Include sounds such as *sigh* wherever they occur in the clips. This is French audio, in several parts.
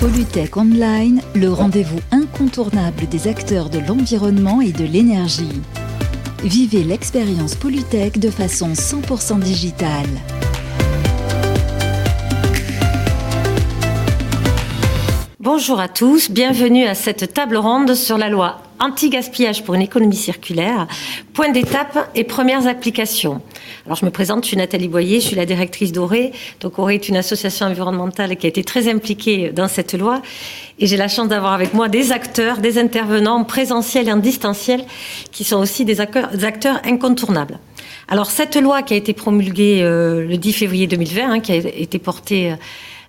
Polytech Online, le rendez-vous incontournable des acteurs de l'environnement et de l'énergie. Vivez l'expérience Polytech de façon 100% digitale. Bonjour à tous, bienvenue à cette table ronde sur la loi anti-gaspillage pour une économie circulaire, point d'étape et premières applications. Alors je me présente, je suis Nathalie Boyer, je suis la directrice d'Oré. Donc Oré est une association environnementale qui a été très impliquée dans cette loi et j'ai la chance d'avoir avec moi des acteurs, des intervenants présentiels et en distanciel qui sont aussi des acteurs, incontournables. Alors cette loi qui a été promulguée euh, le 10 février 2020, hein, qui a été portée... Euh,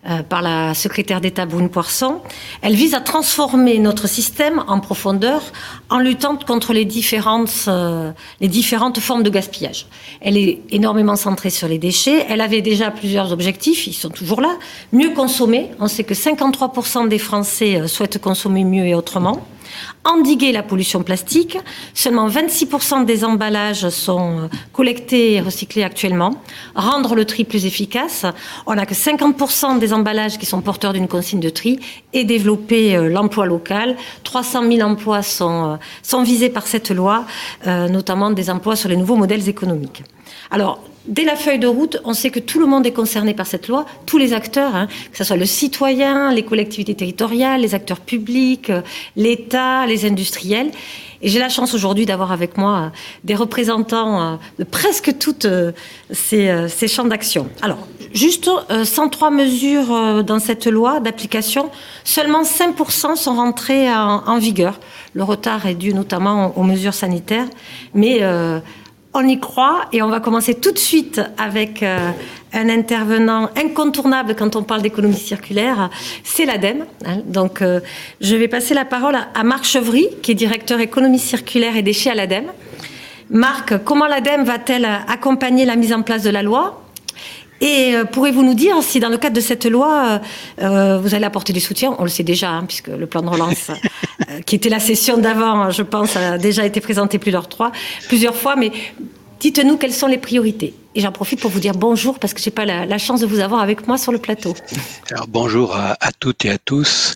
euh, par la secrétaire d'État Brune Poisson. Elle vise à transformer notre système en profondeur en luttant contre les différentes, euh, les différentes formes de gaspillage. Elle est énormément centrée sur les déchets. Elle avait déjà plusieurs objectifs, ils sont toujours là. Mieux consommer. On sait que 53% des Français euh, souhaitent consommer mieux et autrement endiguer la pollution plastique. Seulement 26% des emballages sont euh, collectés et recyclés actuellement. Rendre le tri plus efficace. On n'a que 50% des emballages qui sont porteurs d'une consigne de tri et développer euh, l'emploi local. 300 000 emplois sont, euh, sont visés par cette loi, notamment des emplois sur les nouveaux modèles économiques. Alors, dès la feuille de route, on sait que tout le monde est concerné par cette loi, tous les acteurs, hein, que ce soit le citoyen, les collectivités territoriales, les acteurs publics, euh, l'État, les industriels. Et j'ai la chance aujourd'hui d'avoir avec moi euh, des représentants euh, de presque toutes ces, ces champs d'action. Alors, juste 103 mesures dans cette loi d'application, seulement 5% sont rentrées en, en, vigueur. Le retard est dû notamment aux mesures sanitaires, mais on y croit et on va commencer tout de suite avec euh, un intervenant incontournable quand on parle d'économie circulaire, c'est l'ADEME. Hein. Donc euh, je vais passer la parole à, Marc Chevry, qui est directeur économie circulaire et déchets à l'ADEME. Marc, comment l'ADEME va-t-elle accompagner la mise en place de la loi? Et euh, pourrez-vous nous dire si dans le cadre de cette loi, vous allez apporter du soutien? On le sait déjà, hein, puisque le plan de relance, *laughs* qui était la session d'avant, je pense, a déjà été présenté plusieurs, trois, plusieurs fois. Mais Dites-nous quelles sont les priorités. Et j'en profite pour vous dire bonjour parce que j'ai pas la, chance de vous avoir avec moi sur le plateau. Alors bonjour à, toutes et à tous.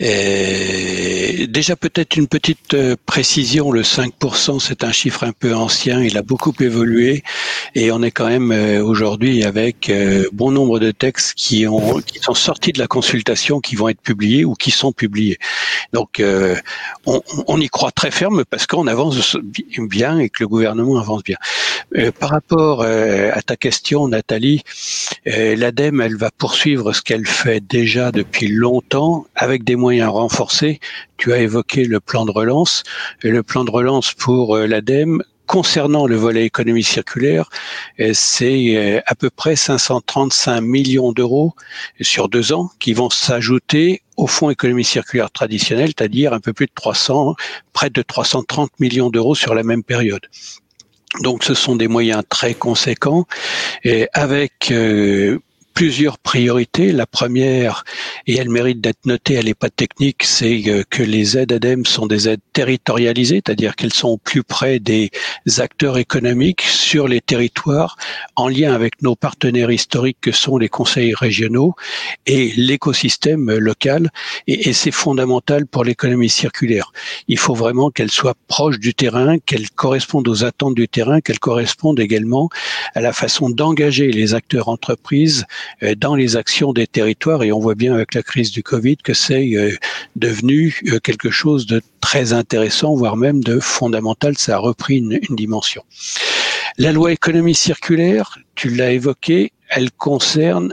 Déjà peut-être une petite euh, précision, le 5% c'est un chiffre un peu ancien, il a beaucoup évolué et on est quand même euh, aujourd'hui avec euh, bon nombre de textes qui, ont, qui sont sortis de la consultation, qui vont être publiés ou qui sont publiés. Donc on, on, y croit très ferme parce qu'on avance bien et que le gouvernement avance bien. par rapport euh, à ta question, Nathalie, euh, l'ADEME, elle va poursuivre ce qu'elle fait déjà depuis longtemps avec des moyens renforcés. Tu as évoqué le plan de relance. Le plan de relance pour euh, l'ADEME, concernant le volet économie circulaire, c'est à peu près 535 millions d'euros sur deux ans qui vont s'ajouter au fonds économie circulaire traditionnel, c'est-à-dire un peu plus de 300, près de 330 millions d'euros sur la même période. Donc ce sont des moyens très conséquents. Et avec euh, plusieurs priorités. La première, et elle mérite d'être notée, elle n'est pas technique, c'est euh, que les aides ADEME sont des aides territorialisées, c'est-à-dire qu'elles sont au plus près des acteurs économiques sur les territoires, en lien avec nos partenaires historiques que sont les conseils régionaux et l'écosystème local. Et, c'est fondamental pour l'économie circulaire. Il faut vraiment qu'elle soit proche du terrain, qu'elle corresponde aux attentes du terrain, qu'elle corresponde également à la façon d'engager les acteurs entreprises dans les actions des territoires. Et on voit bien avec la crise du Covid que c'est euh, devenu euh, quelque chose de très intéressant, voire même de fondamental. Ça a repris une, une dimension. La loi économie circulaire, tu l'as évoqué, elle concerne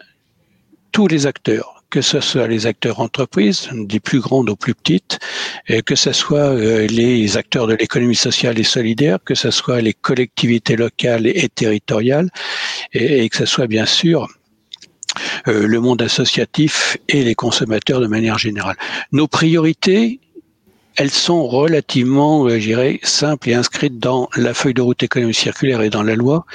tous les acteurs que ce soit les acteurs entreprises, des plus grandes aux plus petites, que ce soit les acteurs de l'économie sociale et solidaire, que ce soit les collectivités locales et territoriales, et, et que ce soit bien sûr euh, le monde associatif et les consommateurs de manière générale. Nos priorités, elles sont relativement, euh, je dirais, simples et inscrites dans la feuille de route économique circulaire et dans la loi.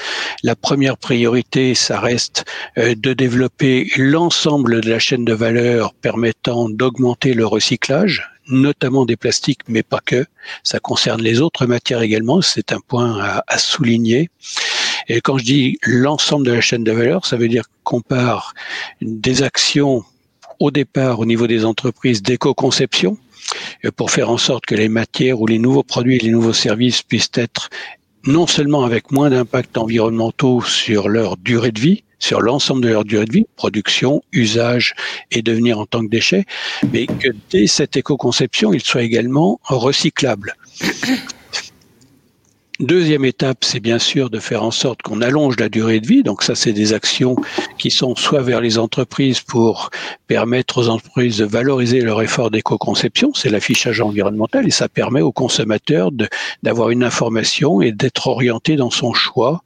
La première priorité, ça reste euh, de développer l'ensemble de la chaîne de valeur permettant d'augmenter le recyclage, notamment des plastiques, mais pas que. Ça concerne les autres matières également. C'est un point à, à souligner. Et quand je dis l'ensemble de la chaîne de valeur, ça veut dire qu'on part des actions au départ au niveau des entreprises d'éco-conception euh, pour faire en sorte que les matières ou les nouveaux produits et les nouveaux services puissent être non seulement avec moins d'impacts environnementaux sur leur durée de vie, sur l'ensemble de leur durée de vie, production, usage et devenir en tant que déchet, mais que dès cette éco-conception, ils soient également recyclables. Deuxième étape, c'est bien sûr de faire en sorte qu'on allonge la durée de vie. Donc ça, c'est des actions qui sont soit vers les entreprises pour permettre aux entreprises de valoriser leur effort d'éco-conception, c'est l'affichage environnemental, et ça permet aux consommateurs d'avoir une information et d'être orienté dans son choix.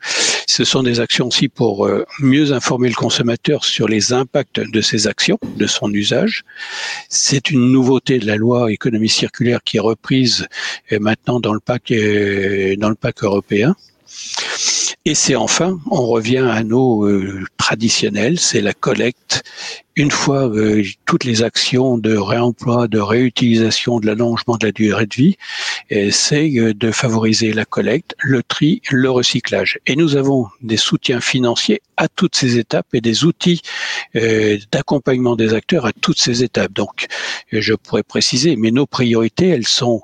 Ce sont des actions aussi pour euh, mieux informer le consommateur sur les impacts de ses actions, de son usage. C'est une nouveauté de la loi économie circulaire qui est reprise maintenant dans le pack, euh, dans le pack européen. Et c'est enfin, on revient à nos euh, traditionnels, c'est la collecte. Une fois euh, toutes les actions de réemploi, de réutilisation, de l'allongement de la durée de vie, c'est euh, de favoriser la collecte, le tri, le recyclage. Et nous avons des soutiens financiers à toutes ces étapes et des outils d'accompagnement des acteurs à toutes ces étapes. Donc, je pourrais préciser, mais nos priorités, elles sont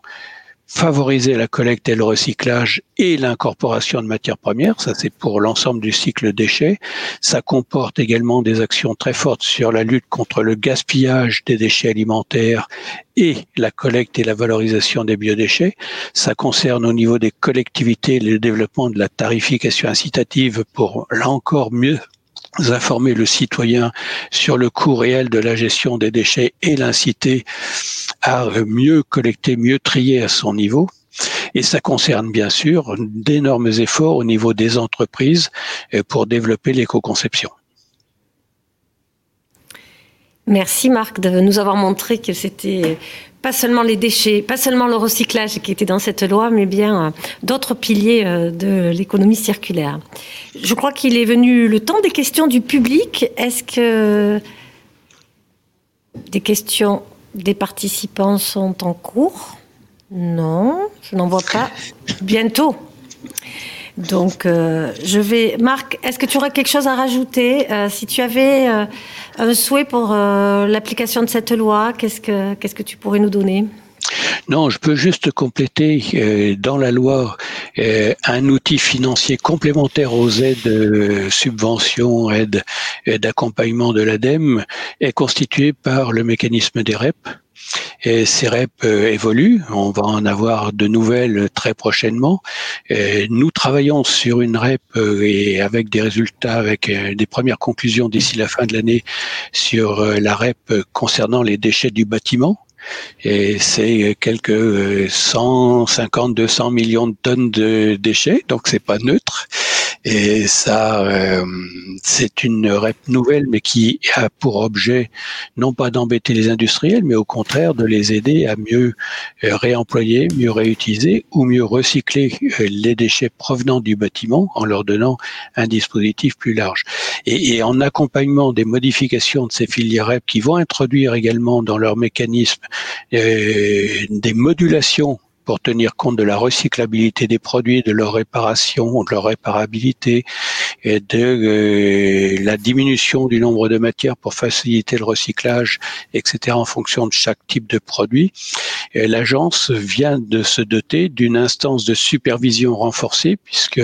favoriser la collecte et le recyclage et l'incorporation de matières premières, ça c'est pour l'ensemble du cycle déchets. Ça comporte également des actions très fortes sur la lutte contre le gaspillage des déchets alimentaires et la collecte et la valorisation des biodéchets. Ça concerne au niveau des collectivités le développement de la tarification incitative pour là encore mieux informer le citoyen sur le coût réel de la gestion des déchets et l'inciter à mieux collecter, mieux trier à son niveau. Et ça concerne bien sûr d'énormes efforts au niveau des entreprises euh, pour développer l'éco-conception. Merci Marc de nous avoir montré que c'était pas seulement les déchets, pas seulement le recyclage qui était dans cette loi, mais bien euh, d'autres piliers euh, de l'économie circulaire. Je crois qu'il est venu le temps des questions du public. Est-ce que des questions des participants sont en cours? Non, je n'en vois pas. Bientôt. Donc, euh, je vais. Marc, est-ce que tu aurais quelque chose à rajouter Si tu avais un souhait pour euh, l'application de cette loi Qu'est-ce que, qu'est-ce que tu pourrais nous donner? Non, je peux juste compléter euh, dans la loi euh, un outil financier complémentaire aux aides, subventions, aides d'accompagnement de l'ADEME est constitué par le mécanisme des REP, et ces REP euh, évoluent. On va en avoir de nouvelles très prochainement. nous travaillons sur une REP euh, et avec des résultats, avec euh, des premières conclusions d'ici la fin de l'année sur la REP concernant les déchets du bâtiment. Et c'est quelques 150, 200 millions de tonnes de déchets, donc c'est pas neutre. Et ça, euh, c'est une REP nouvelle, mais qui a pour objet non pas d'embêter les industriels, mais au contraire de les aider à mieux euh, réemployer, mieux réutiliser ou mieux recycler euh, les déchets provenant du bâtiment en leur donnant un dispositif plus large. Et, en accompagnement des modifications de ces filières REP qui vont introduire également dans leur mécanisme des modulations pour tenir compte de la recyclabilité des produits, de leur réparation, de leur réparabilité et de euh, la diminution du nombre de matières pour faciliter le recyclage, etc. en fonction de chaque type de produit. L'agence vient de se doter d'une instance de supervision renforcée puisque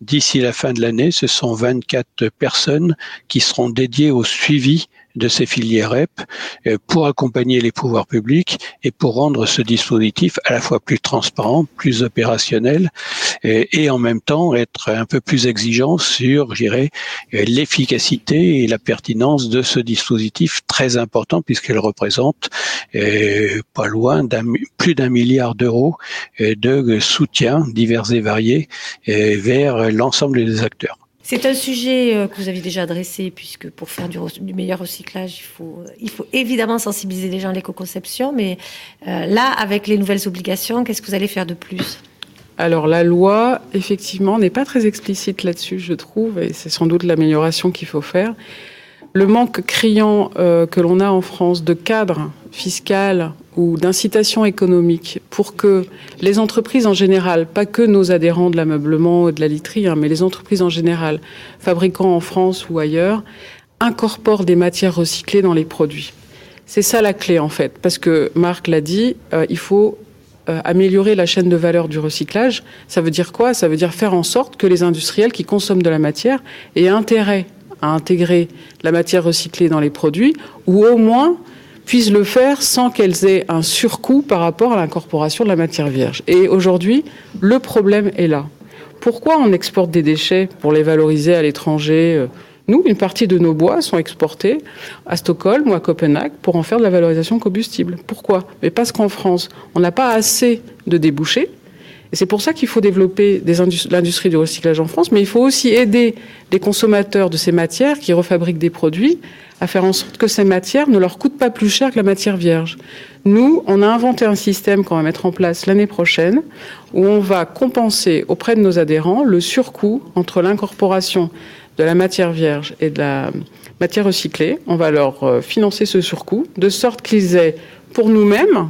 d'ici la fin de l'année, ce sont 24 personnes qui seront dédiées au suivi de ces filières REP euh, pour accompagner les pouvoirs publics et pour rendre ce dispositif à la fois plus transparent, plus opérationnel euh, et, en même temps être un peu plus exigeant sur, je dirais, euh, l'efficacité et la pertinence de ce dispositif très important puisqu'elle représente pas loin d'un plus d'un milliard d'euros de soutien divers et variés vers l'ensemble des acteurs. C'est un sujet euh, que vous avez déjà adressé, puisque pour faire du, meilleur recyclage, il faut, il faut évidemment sensibiliser les gens à l'éco-conception. Mais euh, là, avec les nouvelles obligations, qu'est-ce que vous allez faire de plus? Alors la loi, effectivement, n'est pas très explicite là-dessus, je trouve, et c'est sans doute l'amélioration qu'il faut faire. Le manque criant euh, que l'on a en France de cadre fiscal ou d'incitation économique pour que les entreprises en général, pas que nos adhérents de l'ameublement et de la literie, hein, mais les entreprises en général, fabricant en France ou ailleurs, incorporent des matières recyclées dans les produits. C'est ça la clé en fait, parce que Marc l'a dit, euh, il faut euh, améliorer la chaîne de valeur du recyclage. Ça veut dire quoi? Ça veut dire faire en sorte que les industriels qui consomment de la matière aient intérêt à intégrer la matière recyclée dans les produits, ou au moins puissent le faire sans qu'elles aient un surcoût par rapport à l'incorporation de la matière vierge. Et aujourd'hui, le problème est là. Pourquoi on exporte des déchets pour les valoriser à l'étranger euh, nous, une partie de nos bois sont exportés à Stockholm ou à Copenhague pour en faire de la valorisation combustible. Pourquoi? Mais parce qu'en France, on n'a pas assez de débouchés. Et c'est pour ça qu'il faut développer l'industrie du recyclage en France, mais il faut aussi aider les consommateurs de ces matières qui refabriquent des produits à faire en sorte que ces matières ne leur coûtent pas plus cher que la matière vierge. Nous, on a inventé un système qu'on va mettre en place l'année prochaine où on va compenser auprès de nos adhérents le surcoût entre l'incorporation de la matière vierge et de la matière recyclée. On va leur euh, financer ce surcoût, de sorte qu'ils aient pour nous-mêmes,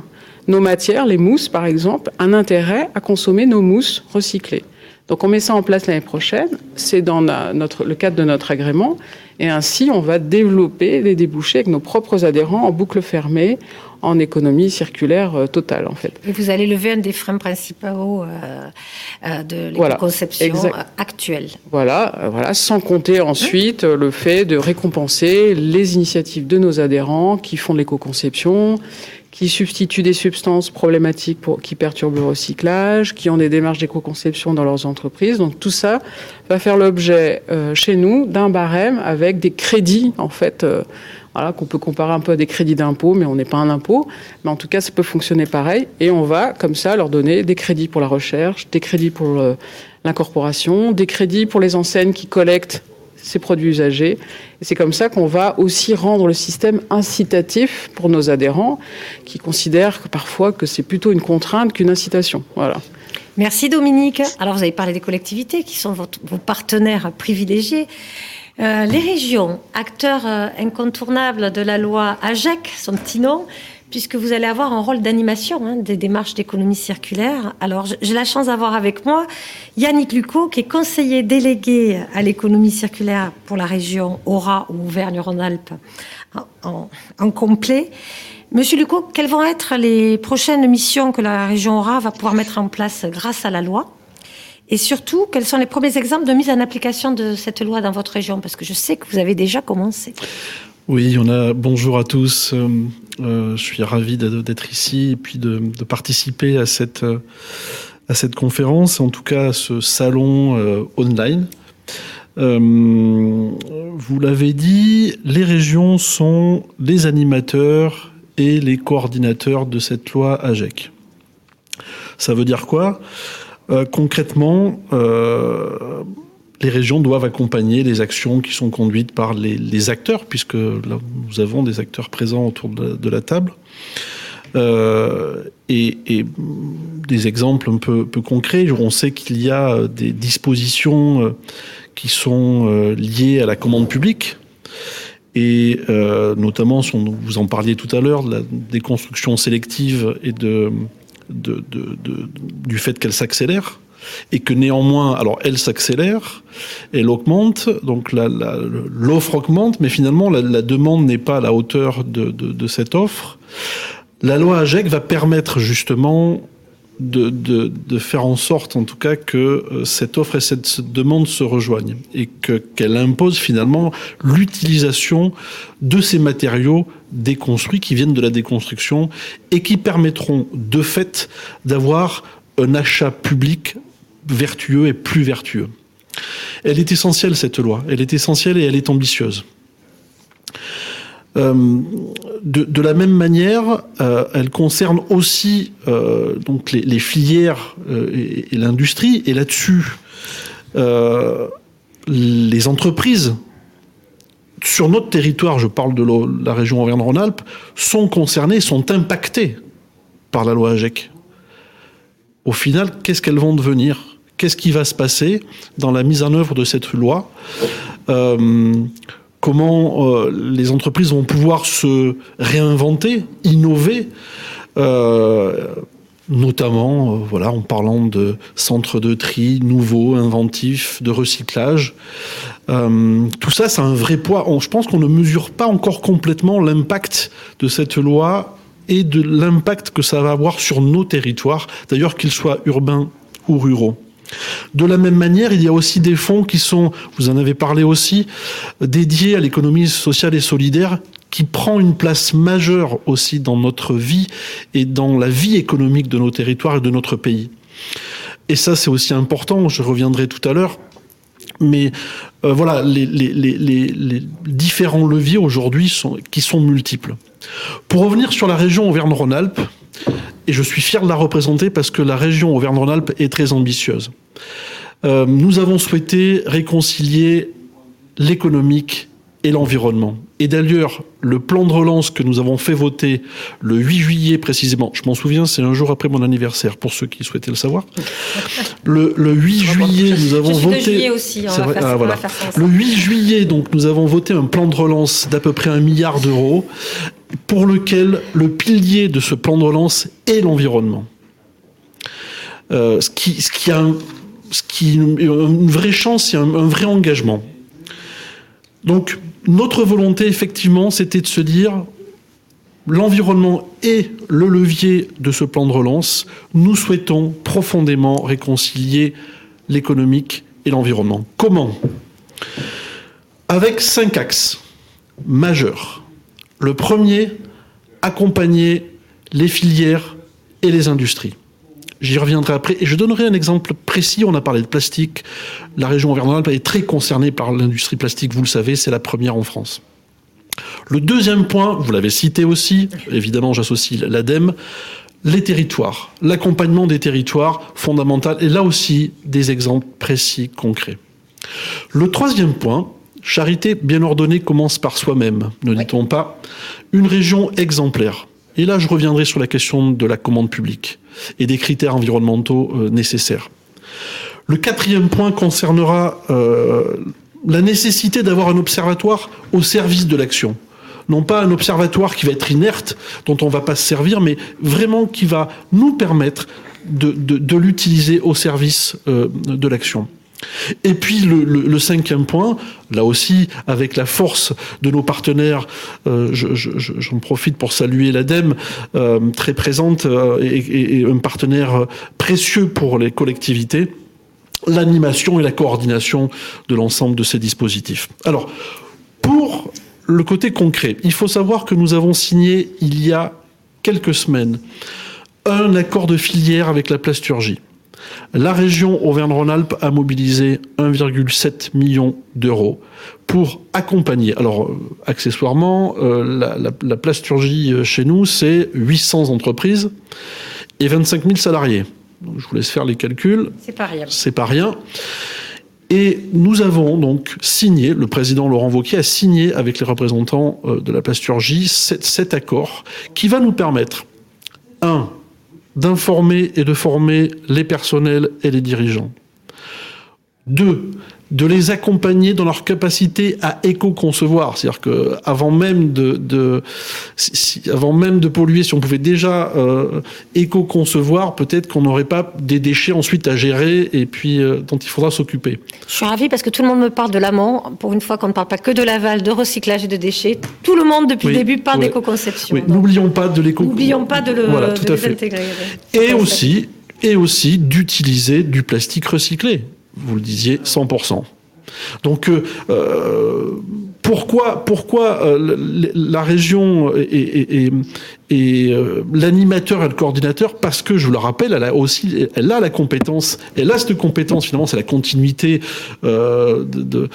nos matières, les mousses par exemple, un intérêt à consommer nos mousses recyclées. Donc on met ça en place l'année prochaine, c'est dans notre, le cadre de notre agrément, et ainsi on va développer des débouchés avec nos propres adhérents en boucle fermée, en économie circulaire euh, totale en fait. Et vous allez lever un des freins principaux euh, euh, de l'éco-conception actuelle. Voilà, voilà, sans compter ensuite le fait de récompenser les initiatives de nos adhérents qui font de l'éco-conception, qui substituent des substances problématiques qui perturbent le recyclage, qui ont des démarches d'éco-conception dans leurs entreprises. Donc tout ça va faire l'objet chez nous d'un barème avec des crédits en fait voilà, qu'on peut comparer un peu à des crédits d'impôt, mais on n'est pas un impôt. Mais en tout cas, ça peut fonctionner pareil. Et on va, comme ça, leur donner des crédits pour la recherche, des crédits pour euh, l'incorporation, des crédits pour les enseignes qui collectent ces produits usagés. C'est comme ça qu'on va aussi rendre le système incitatif pour nos adhérents, qui considèrent parfois que c'est plutôt une contrainte qu'une incitation. Voilà. Merci Dominique. Alors vous avez parlé des collectivités qui sont vos partenaires privilégiés. Euh, les régions, acteurs euh, incontournables de la loi AGEC, son petit nom, puisque vous allez avoir un rôle d'animation hein, des démarches d'économie circulaire. Alors, j'ai la chance d'avoir avec moi Yannick Lucot, qui est conseiller délégué à l'économie circulaire pour la région Aura ou Auvergne-Rhône-Alpes en, en, complet. Monsieur Lucot, quelles vont être les prochaines missions que la région Aura va pouvoir mettre en place grâce à la loi? Et surtout, quels sont les premiers exemples de mise en application de cette loi dans votre région? Parce que je sais que vous avez déjà commencé. Oui, on a. Bonjour à tous. Euh, euh, je suis ravi d'être ici et puis de, participer à cette euh, à cette conférence, en tout cas à ce salon online. vous l'avez dit, les régions sont les animateurs et les coordinateurs de cette loi AGEC. Ça veut dire quoi? Concrètement, les régions doivent accompagner les actions qui sont conduites par les, acteurs, puisque là, nous avons des acteurs présents autour de la, table. Euh, et, des exemples un peu, peu concrets. On sait qu'il y a des dispositions qui sont liées à la commande publique. Et notamment, vous en parliez tout à l'heure, de la déconstruction sélective et du fait qu'elle s'accélère et que néanmoins, alors elle s'accélère, elle augmente, donc l'offre augmente, mais finalement la, demande n'est pas à la hauteur de, cette offre. La loi AGEC va permettre justement de, faire en sorte, en tout cas, que euh, cette offre et cette demande se rejoignent et que qu'elle impose finalement l'utilisation de ces matériaux déconstruits qui viennent de la déconstruction et qui permettront de fait d'avoir un achat public vertueux et plus vertueux. Elle est essentielle cette loi, elle est essentielle et elle est ambitieuse. Euh, de, la même manière, euh, elle concerne aussi euh, donc les, filières et, l'industrie. Et là-dessus, les entreprises sur notre territoire, je parle de la région Auvergne-Rhône-Alpes, sont concernées, sont impactées par la loi AGEC. Au final, qu'est-ce qu'elles vont devenir? Qu'est-ce qui va se passer dans la mise en œuvre de cette loi comment euh, les entreprises vont pouvoir se réinventer, innover, euh, notamment euh, voilà, en parlant de centres de tri nouveaux, inventifs, de recyclage. Euh, tout ça, c'est un vrai poids. je pense qu'on ne mesure pas encore complètement l'impact de cette loi et de l'impact que ça va avoir sur nos territoires, d'ailleurs qu'ils soient urbains ou ruraux. De la même manière, il y a aussi des fonds qui sont, vous en avez parlé aussi, dédiés à l'économie sociale et solidaire, qui prend une place majeure aussi dans notre vie et dans la vie économique de nos territoires et de notre pays. Et ça, c'est aussi important, je reviendrai tout à l'heure. Mais euh, voilà, les, différents leviers aujourd'hui qui sont multiples. Pour revenir sur la région Auvergne-Rhône-Alpes, et je suis fier de la représenter parce que la région Auvergne-Rhône-Alpes est très ambitieuse. Euh, nous avons souhaité réconcilier l'économique et l'environnement. Et d'ailleurs, le plan de relance que nous avons fait voter le 8 juillet précisément, je m'en souviens, c'est un jour après mon anniversaire, pour ceux qui souhaitaient le savoir. Le, 8 juillet, nous avons voté. Aussi, le 8 juillet, donc, nous avons voté un plan de relance d'à peu près un milliard d'euros, pour lequel le pilier de ce plan de relance est l'environnement. Euh, ce, qui, ce qui a ce qui une vraie chance et un, un vrai engagement. Donc, notre volonté, effectivement, c'était de se dire, l'environnement est le levier de ce plan de relance. Nous souhaitons profondément réconcilier l'économique et l'environnement. Comment? Avec cinq axes majeurs. Le premier, accompagner les filières et les industries. J'y reviendrai après. Et je donnerai un exemple précis. On a parlé de plastique. La région Auvergne-Rhône-Alpes est très concernée par l'industrie plastique. Vous le savez, c'est la première en France. Le deuxième point, vous l'avez cité aussi, évidemment j'associe l'ADEME, les territoires, l'accompagnement des territoires fondamental, et là aussi des exemples précis, concrets. Le troisième point, charité bien ordonnée commence par soi-même, ne dit-on pas, une région exemplaire. Et là, je reviendrai sur la question de la commande publique et des critères environnementaux euh, nécessaires. Le quatrième point concernera euh, la nécessité d'avoir un observatoire au service de l'action. Non pas un observatoire qui va être inerte, dont on ne va pas se servir, mais vraiment qui va nous permettre de, l'utiliser au service euh, de l'action. Et puis le, cinquième point, là aussi, avec la force de nos partenaires, euh, j'en profite pour saluer l'ADEME, euh, très présente euh, et, un partenaire précieux pour les collectivités, l'animation et la coordination de l'ensemble de ces dispositifs. Alors, pour le côté concret, il faut savoir que nous avons signé il y a quelques semaines un accord de filière avec la plasturgie. La région Auvergne-Rhône-Alpes a mobilisé 1,7 million d'euros pour accompagner. Alors, euh, accessoirement, euh, la, plasturgie euh, chez nous, c'est 800 entreprises et 25 000 salariés. je vous laisse faire les calculs. C'est pas rien. C'est pas rien. Et nous avons donc signé, le président Laurent Wauquiez a signé avec les représentants de la plasturgie cet accord qui va nous permettre, un, d'informer et de former les personnels et les dirigeants. Deux, de les accompagner dans leur capacité à éco-concevoir. C'est-à-dire que avant même de, de si, avant même de polluer, si on pouvait déjà euh, éco-concevoir, peut-être qu'on n'aurait pas des déchets ensuite à gérer et puis euh, dont il faudra s'occuper. Je suis ravie parce que tout le monde me parle de l'amont. Pour une fois qu'on ne parle pas que de l'aval, de recyclage et de déchets, tout le monde depuis le début parle d'éco-conception. Oui, n'oublions pas de l'éco. N'oublions pas de le voilà, tout à fait. Et aussi, et aussi d'utiliser du plastique recyclé vous le disiez, 100%. Donc euh, euh, pourquoi, pourquoi euh, la région et, l'animateur et le coordinateur? Parce que je vous le rappelle, elle a aussi, elle a la compétence. Elle a cette compétence finalement, c'est la continuité de,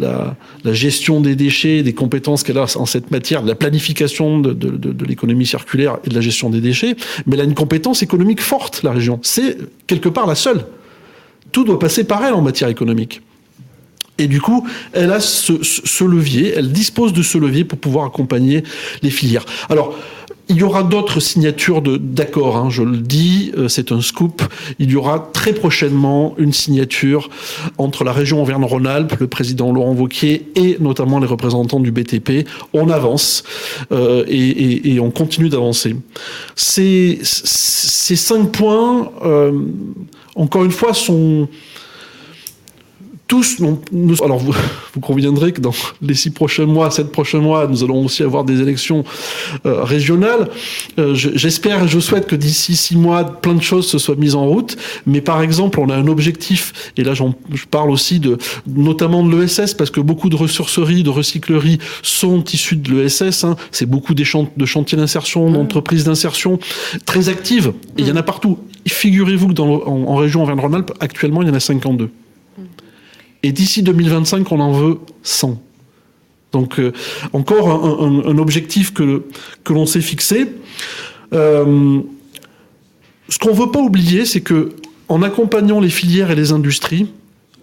la, la, gestion des déchets, des compétences qu'elle a en cette matière, de la planification de, l'économie circulaire et de la gestion des déchets. Mais elle a une compétence économique forte, la région. C'est quelque part la seule tout doit passer par elle en matière économique. Et du coup, elle a ce, levier, elle dispose de ce levier pour pouvoir accompagner les filières. Alors, il y aura d'autres signatures d'accords, hein, je le dis, euh, c'est un scoop. Il y aura très prochainement une signature entre la région Auvergne-Rhône-Alpes, le président Laurent Wauquiez et notamment les représentants du BTP. On avance euh, et, on continue d'avancer. Ces, cinq points, euh, encore une fois, sont tous, nous, alors vous, vous, conviendrez que dans les six prochains mois, sept prochains mois, nous allons aussi avoir des élections euh, régionales. Euh, J'espère et je souhaite que d'ici six mois, plein de choses se soient mises en route. Mais par exemple, on a un objectif, et là je parle aussi de, notamment de l'ESS, parce que beaucoup de ressourceries, de recycleries sont issues de l'ESS. Hein. C'est beaucoup des de chantiers d'insertion, mmh. d'entreprises d'insertion très actives. Et il y en a partout. Figurez-vous que dans, en, en région Auvergne-Rhône-Alpes, actuellement, il y en a 52. Et d'ici 2025, on en veut 100. Donc euh, encore un, objectif que, que l'on s'est fixé. Euh, ce qu'on ne veut pas oublier, c'est que en accompagnant les filières et les industries,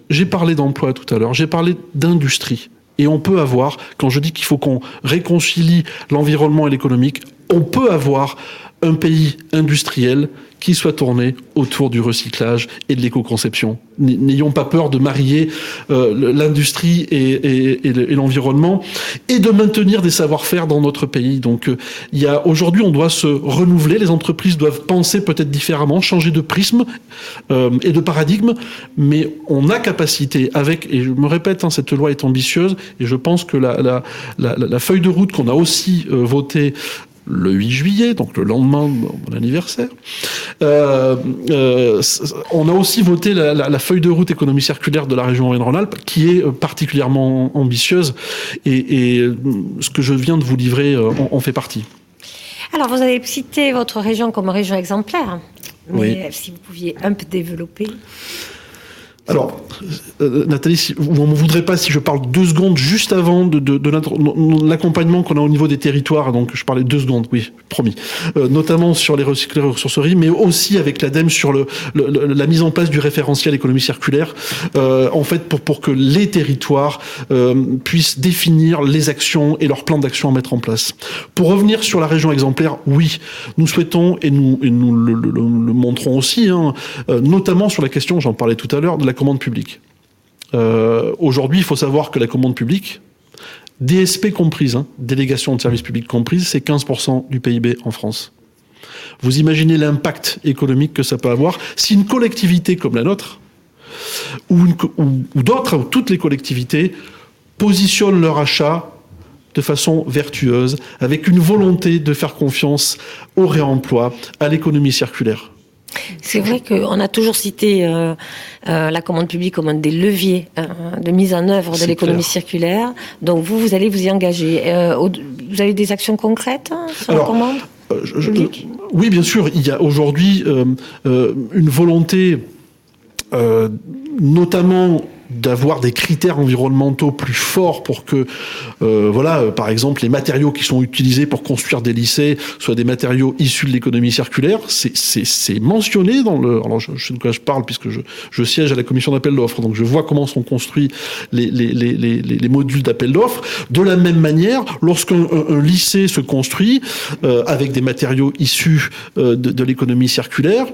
j'ai parlé d'emploi tout à l'heure, j'ai parlé d'industrie. Et on peut avoir, quand je dis qu'il faut qu'on réconcilie l'environnement et l'économique, on peut avoir un pays industriel qui soit tourné autour du recyclage et de l'éco-conception. N'ayons pas peur de marier euh, l'industrie et, l'environnement et de maintenir des savoir-faire dans notre pays. Donc, euh, il y a aujourd'hui, on doit se renouveler. Les entreprises doivent penser peut-être différemment, changer de prisme euh, et de paradigme, mais on a capacité avec. Et je me répète, hein, cette loi est ambitieuse et je pense que la, la, la, la feuille de route qu'on a aussi votée le 8 juillet, donc le lendemain de mon anniversaire. Euh, euh, on a aussi voté la, feuille de route économie circulaire de la région Rhône-Alpes, qui est particulièrement ambitieuse, et, ce que je viens de vous livrer en, fait partie. Alors, vous avez cité votre région comme région exemplaire, mais si vous pouviez un peu développer. Alors, euh, Nathalie, on ne voudrait pas si je parle deux secondes juste avant de, l'accompagnement qu'on a au niveau des territoires. Donc, je parlais deux secondes, oui, promis. Euh, notamment sur les recycleurs et ressourceries, mais aussi avec l'ADEME sur le, la mise en place du référentiel économie circulaire. Euh, en fait, pour, pour que les territoires puissent définir les actions et leurs plans d'action à mettre en place. Pour revenir sur la région exemplaire, oui, nous souhaitons et nous, et nous le, montrons aussi, hein, notamment sur la question, j'en parlais tout à l'heure, de la commande publique. Euh, aujourd'hui, il faut savoir que la commande publique, DSP comprise, hein, délégation de services publics comprise, c'est 15% du PIB en France. Vous imaginez l'impact économique que ça peut avoir si une collectivité comme la nôtre, ou, ou d'autres, toutes les collectivités, positionnent leur achat de façon vertueuse, avec une volonté de faire confiance au réemploi, à l'économie circulaire. C'est vrai qu'on a toujours cité euh, euh, la commande publique comme un des leviers euh, de mise en œuvre de l'économie circulaire. Donc vous, vous allez vous y engager. vous avez des actions concrètes hein, sur la commande publique? Oui, bien sûr. Il y a aujourd'hui une volonté, notamment d'avoir des critères environnementaux plus forts pour que, euh, voilà, euh, par exemple, les matériaux qui sont utilisés pour construire des lycées soient des matériaux issus de l'économie circulaire. C'est mentionné dans le. Alors, je, je sais de quoi je parle puisque je, je siège à la commission d'appel d'offres, donc je vois comment sont construits les, les, les, les, les modules d'appel d'offres. De la même manière, lorsqu'un un, lycée se construit euh, avec des matériaux issus euh, de, de l'économie circulaire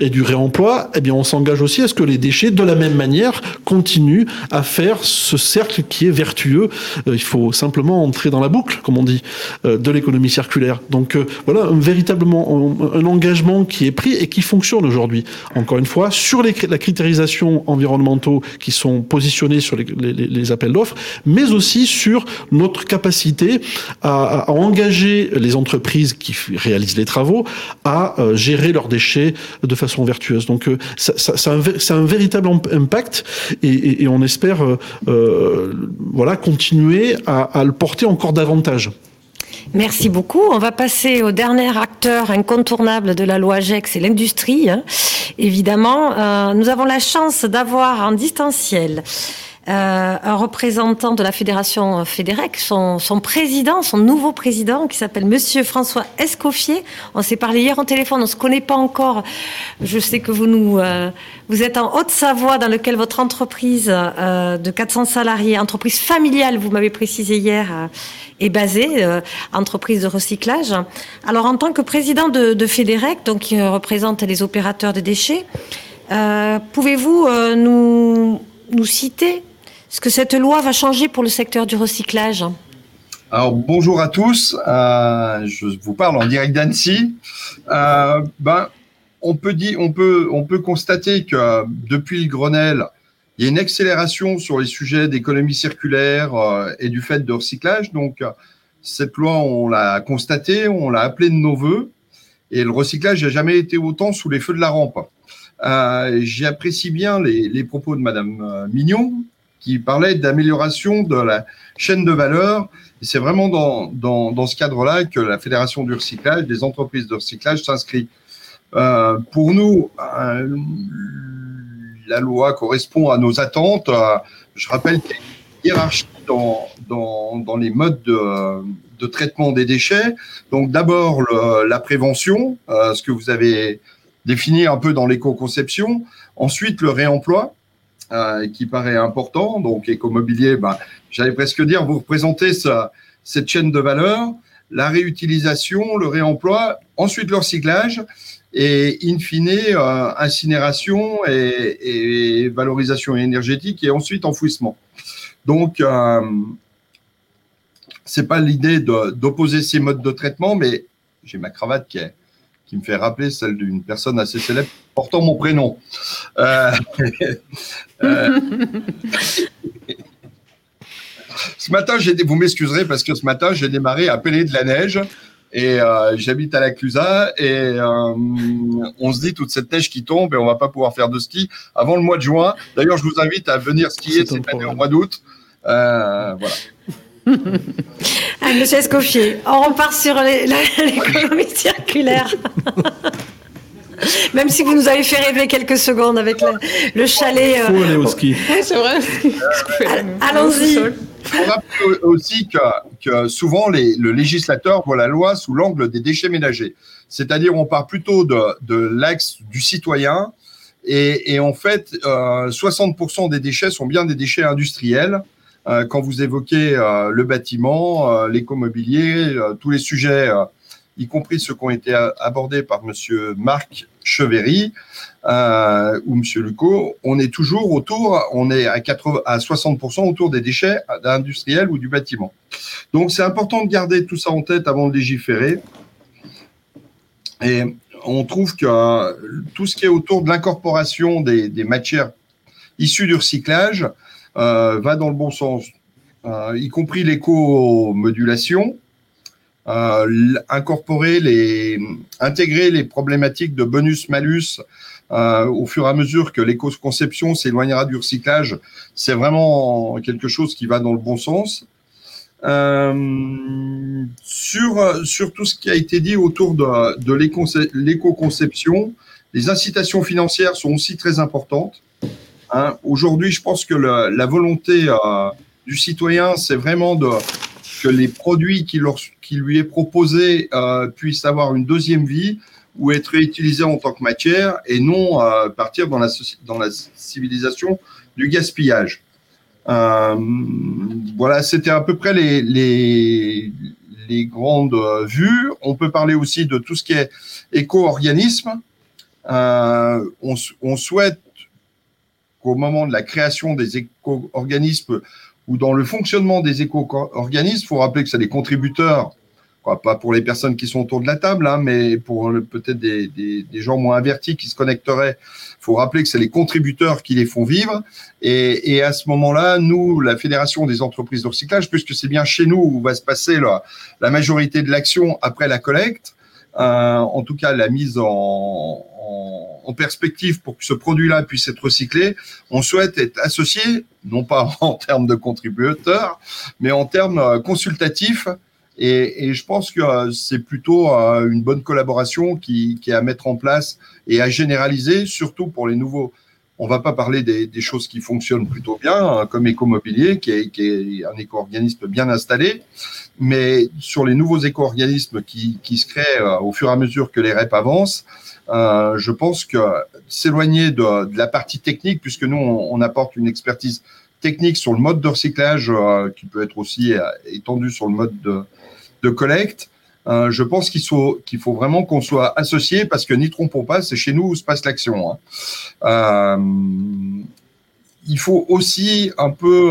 et du réemploi, eh bien, on s'engage aussi à ce que les déchets, de la même manière, continuent à faire ce cercle qui est vertueux. Euh, il faut simplement entrer dans la boucle, comme on dit, euh, de l'économie circulaire. Donc euh, voilà, un, véritablement un, engagement qui est pris et qui fonctionne aujourd'hui. Encore une fois, sur la critérisation environnementaux qui sont positionnés sur les, appels d'offres, mais aussi sur notre capacité à, engager les entreprises qui réalisent les travaux à gérer leurs déchets de façon vertueuse. Donc ça, ça, ça un, véritable impact et, on espère euh, euh, voilà, continuer à, le porter encore davantage. Merci beaucoup. On va passer au dernier acteur incontournable de la loi GEC, c'est l'industrie. Hein. Évidemment, euh, nous avons la chance d'avoir en distanciel euh, un représentant de la fédération Fédérec, son, son, président, son nouveau président, qui s'appelle Monsieur François Escoffier. On s'est parlé hier au téléphone, on se connaît pas encore. Je sais que vous nous, euh, vous êtes en Haute-Savoie, dans lequel votre entreprise euh, de 400 salariés, entreprise familiale, vous m'avez précisé hier, euh, est basée, euh, entreprise de recyclage. Alors, en tant que président de, de Fédérec, donc qui représente les opérateurs de déchets, pouvez-vous nous, nous citer est-ce que cette loi va changer pour le secteur du recyclage alors bonjour à tous, euh, je vous parle en direct d'Annecy. Euh, ben, on peut dire, on peut, on peut constater que depuis le Grenelle, Il y a une accélération sur les sujets d'économie circulaire euh, et du fait de recyclage. Donc, cette loi, on l'a constaté, on l'a appelé de nos voeux. Et le recyclage n'a jamais été autant sous les feux de la rampe. J'apprécie bien les, les, propos de Madame Mignon, qui parlait d'amélioration de la chaîne de valeur. C'est vraiment dans, dans, ce cadre-là que la Fédération du recyclage, des entreprises de recyclage s'inscrit. Euh, pour nous, euh, la loi correspond à nos attentes. Euh, je rappelle qu'il y a une hiérarchie dans, dans, dans les modes de, de, traitement des déchets. Donc d'abord la prévention, ce que vous avez défini un peu dans l'éco-conception. Ensuite le réemploi, euh, qui paraît important. Donc écomobilier, ben, j'allais presque dire, vous représentez cette chaîne de valeur, la réutilisation, le réemploi, ensuite le recyclage et in fine euh, incinération et, et, valorisation énergétique et ensuite enfouissement. Donc euh, c'est pas l'idée d'opposer ces modes de traitement, mais j'ai ma cravate qui, est, qui me fait rappeler celle d'une personne assez célèbre portant mon prénom. Euh, *laughs* euh, ce matin, vous m'excuserez parce que ce matin, j'ai démarré à peler de la neige et euh, j'habite à la Clusa et on se dit toute cette neige qui tombe et on va pas pouvoir faire de ski avant le mois de juin. D'ailleurs, je vous invite à venir skier cette année au mois d'août. Voilà. Ah, monsieur Escoffier, on repart sur *laughs* l'économie circulaire. Même si vous nous avez fait rêver quelques secondes avec le, le chalet. Il faut aller au ski. C'est vrai. *laughs* Allons-y. On rappelle aussi que, que souvent les, le législateur voit la loi sous l'angle des déchets ménagers. C'est-à-dire on part plutôt de, de l'axe du citoyen et, et en fait euh, 60% des déchets sont bien des déchets industriels. Euh, quand vous évoquez euh, le bâtiment, euh, l'écomobilier, tous les sujets, y compris ceux qui ont été abordés par Monsieur Marc Cheverry ou Monsieur Lucot, on est toujours autour, on est à, 80, à 60% autour des déchets industriels ou du bâtiment. Donc c'est important de garder tout ça en tête avant de légiférer. Et on trouve que tout ce qui est autour de l'incorporation des, matières issues du recyclage va dans le bon sens, euh, y compris l'éco-modulation. Euh, incorporer les, intégrer les problématiques de bonus-malus euh, au fur et à mesure que l'éco-conception s'éloignera du recyclage, c'est vraiment quelque chose qui va dans le bon sens. Euh, sur, sur tout ce qui a été dit autour de, de l'éco-conception, les incitations financières sont aussi très importantes. Hein, Aujourd'hui, je pense que la volonté euh, du citoyen, c'est vraiment que les produits qui, lui est proposé euh, puissent avoir une deuxième vie ou être réutilisés en tant que matière et non euh, partir dans la, civilisation du gaspillage. Voilà, c'était à peu près les, grandes vues. On peut parler aussi de tout ce qui est éco-organisme. On, souhaite qu'au moment de la création des éco-organismes ou dans le fonctionnement des éco-organismes, il faut rappeler que c'est des contributeurs pas pour les personnes qui sont autour de la table, hein, mais pour peut-être des, gens moins avertis qui se connecteraient. Il faut rappeler que c'est les contributeurs qui les font vivre. Et, à ce moment-là, nous, la Fédération des entreprises de recyclage, puisque c'est bien chez nous où va se passer la, majorité de l'action après la collecte, en tout cas la mise en, perspective pour que ce produit-là puisse être recyclé, on souhaite être associé, non pas *laughs* en termes de contributeurs, mais en termes consultatifs et, je pense que euh, c'est plutôt euh, une bonne collaboration qui, est à mettre en place et à généraliser, surtout pour les nouveaux. On va pas parler des, des choses qui fonctionnent plutôt bien, hein, comme Écomobilier, qui est, qui est un éco-organisme bien installé, mais sur les nouveaux éco-organismes qui, qui, se créent euh, au fur et à mesure que les REP avancent, euh, je pense que s'éloigner de, la partie technique, puisque nous, on, apporte une expertise technique sur le mode de recyclage, euh, qui peut être aussi étendu sur le mode de, de collecte. Je pense qu'il faut, qu'il faut vraiment qu'on soit associé parce que n'y trompons pas, c'est chez nous où se passe l'action. Hein. Il faut aussi un peu.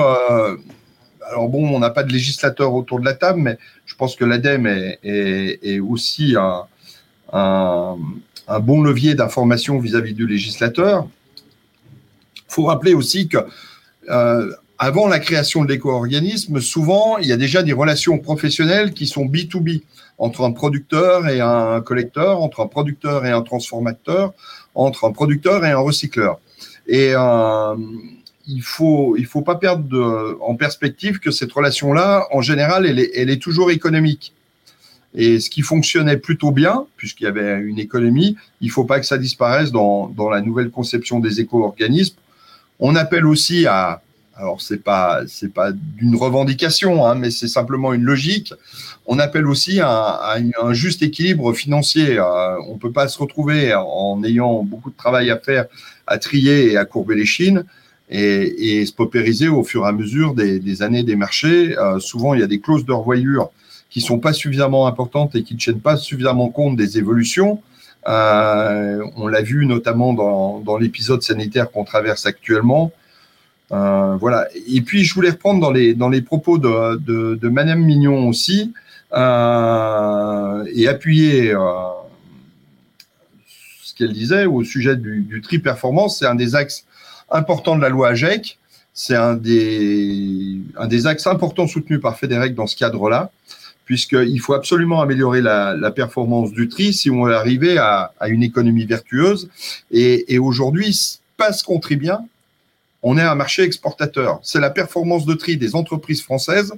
Alors bon, on n'a pas de législateur autour de la table, mais je pense que l'ADEME est, aussi un, bon levier d'information vis-à-vis du législateur. faut rappeler aussi que euh, avant la création de l'éco-organisme, souvent, il y a déjà des relations professionnelles qui sont B2B entre un producteur et un collecteur, entre un producteur et un transformateur, entre un producteur et un recycleur. Et euh, il faut il faut pas perdre en perspective que cette relation-là, en général, elle est, elle est toujours économique. Et ce qui fonctionnait plutôt bien, puisqu'il y avait une économie, il faut pas que ça disparaisse dans, dans la nouvelle conception des éco-organismes. On appelle aussi à, alors c'est pas c'est pas d'une revendication, hein, mais c'est simplement une logique. On appelle aussi à, un juste équilibre financier. Euh, on peut pas se retrouver en ayant beaucoup de travail à faire, à trier et à courber les chines et, et se paupériser au fur et à mesure des, des années des marchés. Euh, souvent, il y a des clauses de revoyure qui sont pas suffisamment importantes et qui ne tiennent pas suffisamment compte des évolutions. Euh, on l'a vu notamment dans, dans l'épisode sanitaire qu'on traverse actuellement. Euh, voilà. Et puis, je voulais reprendre dans les, dans les propos de, de, de Madame Mignon aussi euh, et appuyer euh, ce qu'elle disait au sujet du, du tri performance. C'est un des axes importants de la loi AGEC. C'est un des, un des axes importants soutenus par Fédéric dans ce cadre-là, puisqu'il faut absolument améliorer la, performance du tri si on veut arriver à, une économie vertueuse. Et, et aujourd'hui, parce qu'on trie bien, on est un marché exportateur. C'est la performance de tri des entreprises françaises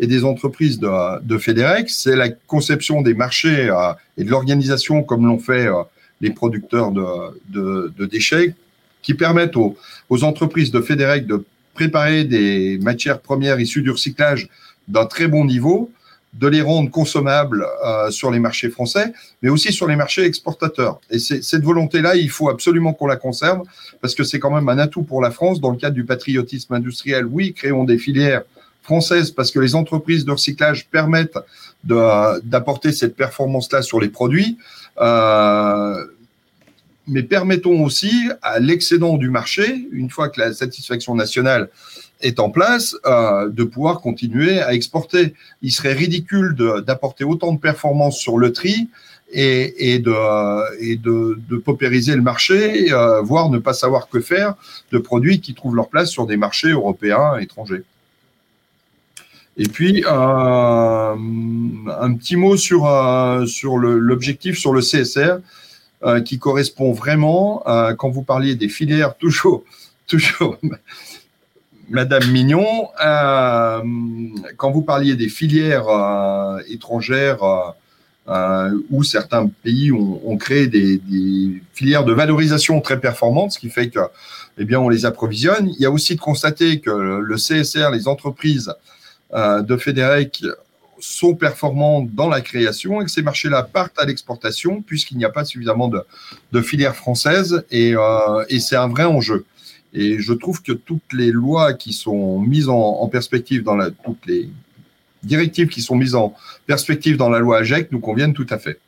et des entreprises de, de FEDEREC. C'est la conception des marchés euh, et de l'organisation comme l'ont fait euh, les producteurs de, déchets qui permettent aux, entreprises de FEDEREC de préparer des matières premières issues du recyclage d'un très bon niveau de les rendre consommables euh, sur les marchés français, mais aussi sur les marchés exportateurs. Et cette volonté-là, il faut absolument qu'on la conserve, parce que c'est quand même un atout pour la France dans le cadre du patriotisme industriel. Oui, créons des filières françaises, parce que les entreprises de recyclage permettent d'apporter cette performance-là sur les produits. Euh, mais permettons aussi à l'excédent du marché, une fois que la satisfaction nationale est en place, euh, de pouvoir continuer à exporter. Il serait ridicule d'apporter autant de performances sur le tri et, de, paupériser le marché, euh, voire ne pas savoir que faire de produits qui trouvent leur place sur des marchés européens, étrangers. Et puis, euh, un petit mot sur l'objectif sur le CSR, euh, qui correspond vraiment, quand vous parliez des filières, toujours, toujours *laughs* Madame Mignon, euh, quand vous parliez des filières euh, étrangères où certains pays ont, ont créé des, des, filières de valorisation très performantes, ce qui fait que, eh bien, on les approvisionne. Il y a aussi de constater que le CSR, les entreprises de Fédérec sont performantes dans la création et que ces marchés-là partent à l'exportation puisqu'il n'y a pas suffisamment de, filières françaises et, et c'est un vrai enjeu. Et je trouve que toutes les lois qui sont mises en, en perspective dans la, toutes les directives qui sont mises en perspective dans la loi AGEC nous conviennent tout à fait.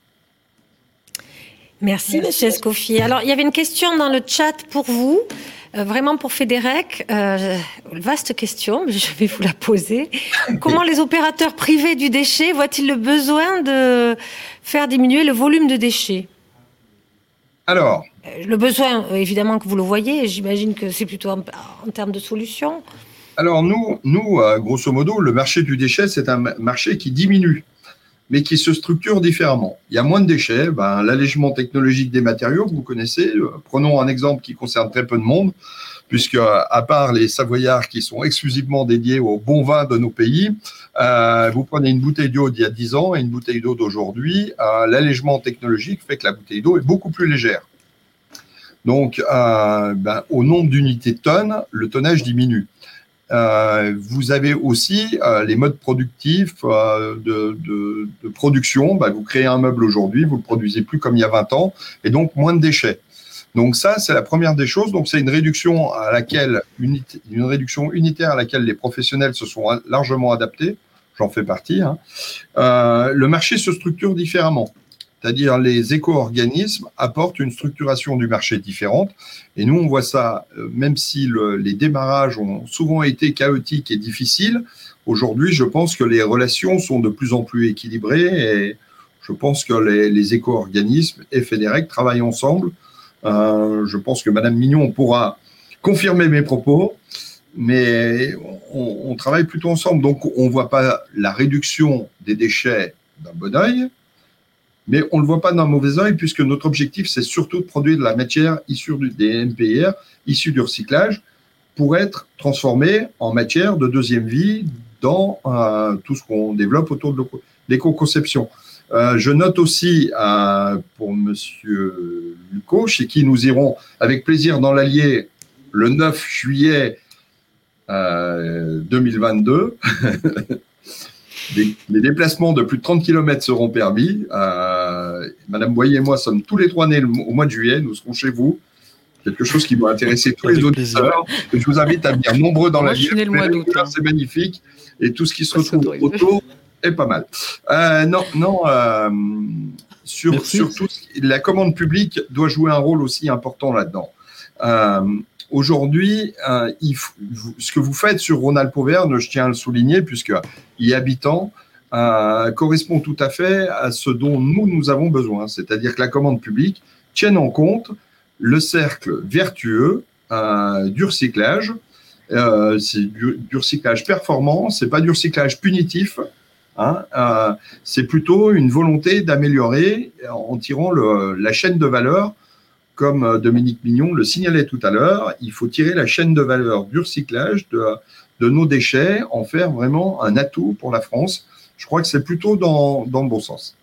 Merci, Merci. M. Escoffier. Alors, il y avait une question dans le chat pour vous, euh, vraiment pour Fédérec. Euh, vaste question, mais je vais vous la poser. Comment les opérateurs privés du déchet voient-ils le besoin de faire diminuer le volume de déchets Alors, euh, le besoin, évidemment que vous le voyez, j'imagine que c'est plutôt en, en, termes de solutions. Alors nous, nous, grosso modo, le marché du déchet, c'est un marché qui diminue, mais qui se structure différemment. Il y a moins de déchets, ben, l'allègement technologique des matériaux, vous connaissez. Prenons un exemple qui concerne très peu de monde, puisque à part les Savoyards qui sont exclusivement dédiés au bon vin de nos pays, euh, vous prenez une bouteille d'eau d'il y a 10 ans et une bouteille d'eau d'aujourd'hui, euh, l'allègement technologique fait que la bouteille d'eau est beaucoup plus légère. Donc, euh, ben, au nombre d'unités tonnes, le tonnage diminue. Euh, vous avez aussi euh, les modes productifs euh, de, production. Ben, vous créez un meuble aujourd'hui, vous ne le produisez plus comme il y a 20 ans, et donc moins de déchets. Donc ça, c'est la première des choses. Donc c'est une réduction à laquelle une réduction unitaire à laquelle les professionnels se sont largement adaptés. J'en fais partie. Hein. Le marché se structure différemment c'est-à-dire les éco-organismes apportent une structuration du marché différente. Et nous, on voit ça, euh, même si le, les démarrages ont souvent été chaotiques et difficiles, aujourd'hui, je pense que les relations sont de plus en plus équilibrées et je pense que les, les éco-organismes et FEDEREC travaillent ensemble. Euh, je pense que Madame Mignon pourra confirmer mes propos, mais on, travaille plutôt ensemble. Donc, on ne voit pas la réduction des déchets d'un bon oeil, mais on ne le voit pas d'un mauvais oeil, puisque notre objectif, c'est surtout de produire de la matière issue des MPIR, issue du recyclage, pour être transformée en matière de deuxième vie dans euh, tout ce qu'on développe autour de l'éco-conception. Euh, je note aussi euh, pour Monsieur Luco, chez qui nous irons avec plaisir dans l'Allier le 9 juillet 2022. *laughs* les, déplacements de plus de 30 km seront permis. Madame Boyer et moi sommes tous les trois nés au mois de juillet. Nous serons chez vous quelque chose qui va intéresser tous les auditeurs. Je vous invite à venir nombreux dans la ville. Hein. C'est magnifique. Et tout ce qui se retrouve autour est pas mal. Euh, non, non. Euh, sur, surtout, la commande publique doit jouer un rôle aussi important là-dedans. Aujourd'hui, euh, ce que vous faites sur Rhône-Alpes-Auvergne, je tiens à le souligner, puisque y habitant, euh, correspond tout à fait à ce dont nous, nous avons besoin. C'est-à-dire que la commande publique tienne en compte le cercle vertueux euh, du recyclage. Euh, c'est du, recyclage performant, c'est pas du recyclage punitif. Hein, c'est plutôt une volonté d'améliorer en tirant la chaîne de valeur, comme Dominique Mignon le signalait tout à l'heure. Il faut tirer la chaîne de valeur du recyclage de, nos déchets, en faire vraiment un atout pour la France. Je crois que c'est plutôt dans, dans le bon sens.